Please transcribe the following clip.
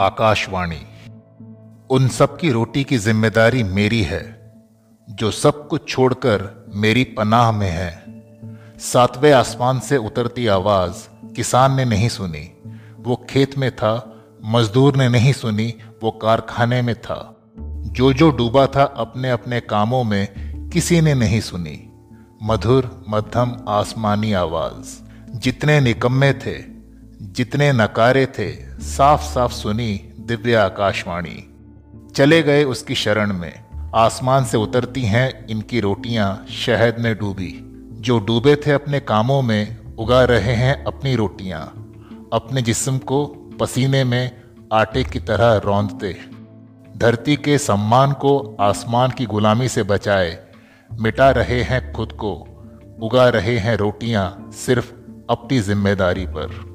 आकाशवाणी। उन सब की रोटी की ज़िम्मेदारी मेरी है, जो सब कुछ छोड़कर मेरी पनाह में है। सातवें आसमान से उतरती आवाज़ किसान ने नहीं सुनी। वो खेत में था, मजदूर ने नहीं सुनी। वो कारखाने में था। जो जो डूबा था अपने अपने कामों में किसी ने नहीं सुनी। मधुर, मध्यम, आसमानी आवाज़। जितने निकम्मे थे जितने नकारे थे साफ़ साफ़ सुनी दिव्य आकाशवाणी। चले गए उसकी शरण में। आसमान से उतरती हैं इनकी रोटियाँ शहद में डूबी। जो डूबे थे अपने कामों में, उगा रहे हैं अपनी रोटियाँ। अपने जिस्म को पसीने में आटे की तरह रौंदते। धरती के सम्मान को आसमान की गुलामी से बचाए। मिटा रहे हैं खुद को। उगा रहे हैं रोटियाँ सिर्फ़ अपनी ज़िम्मेदारी पर।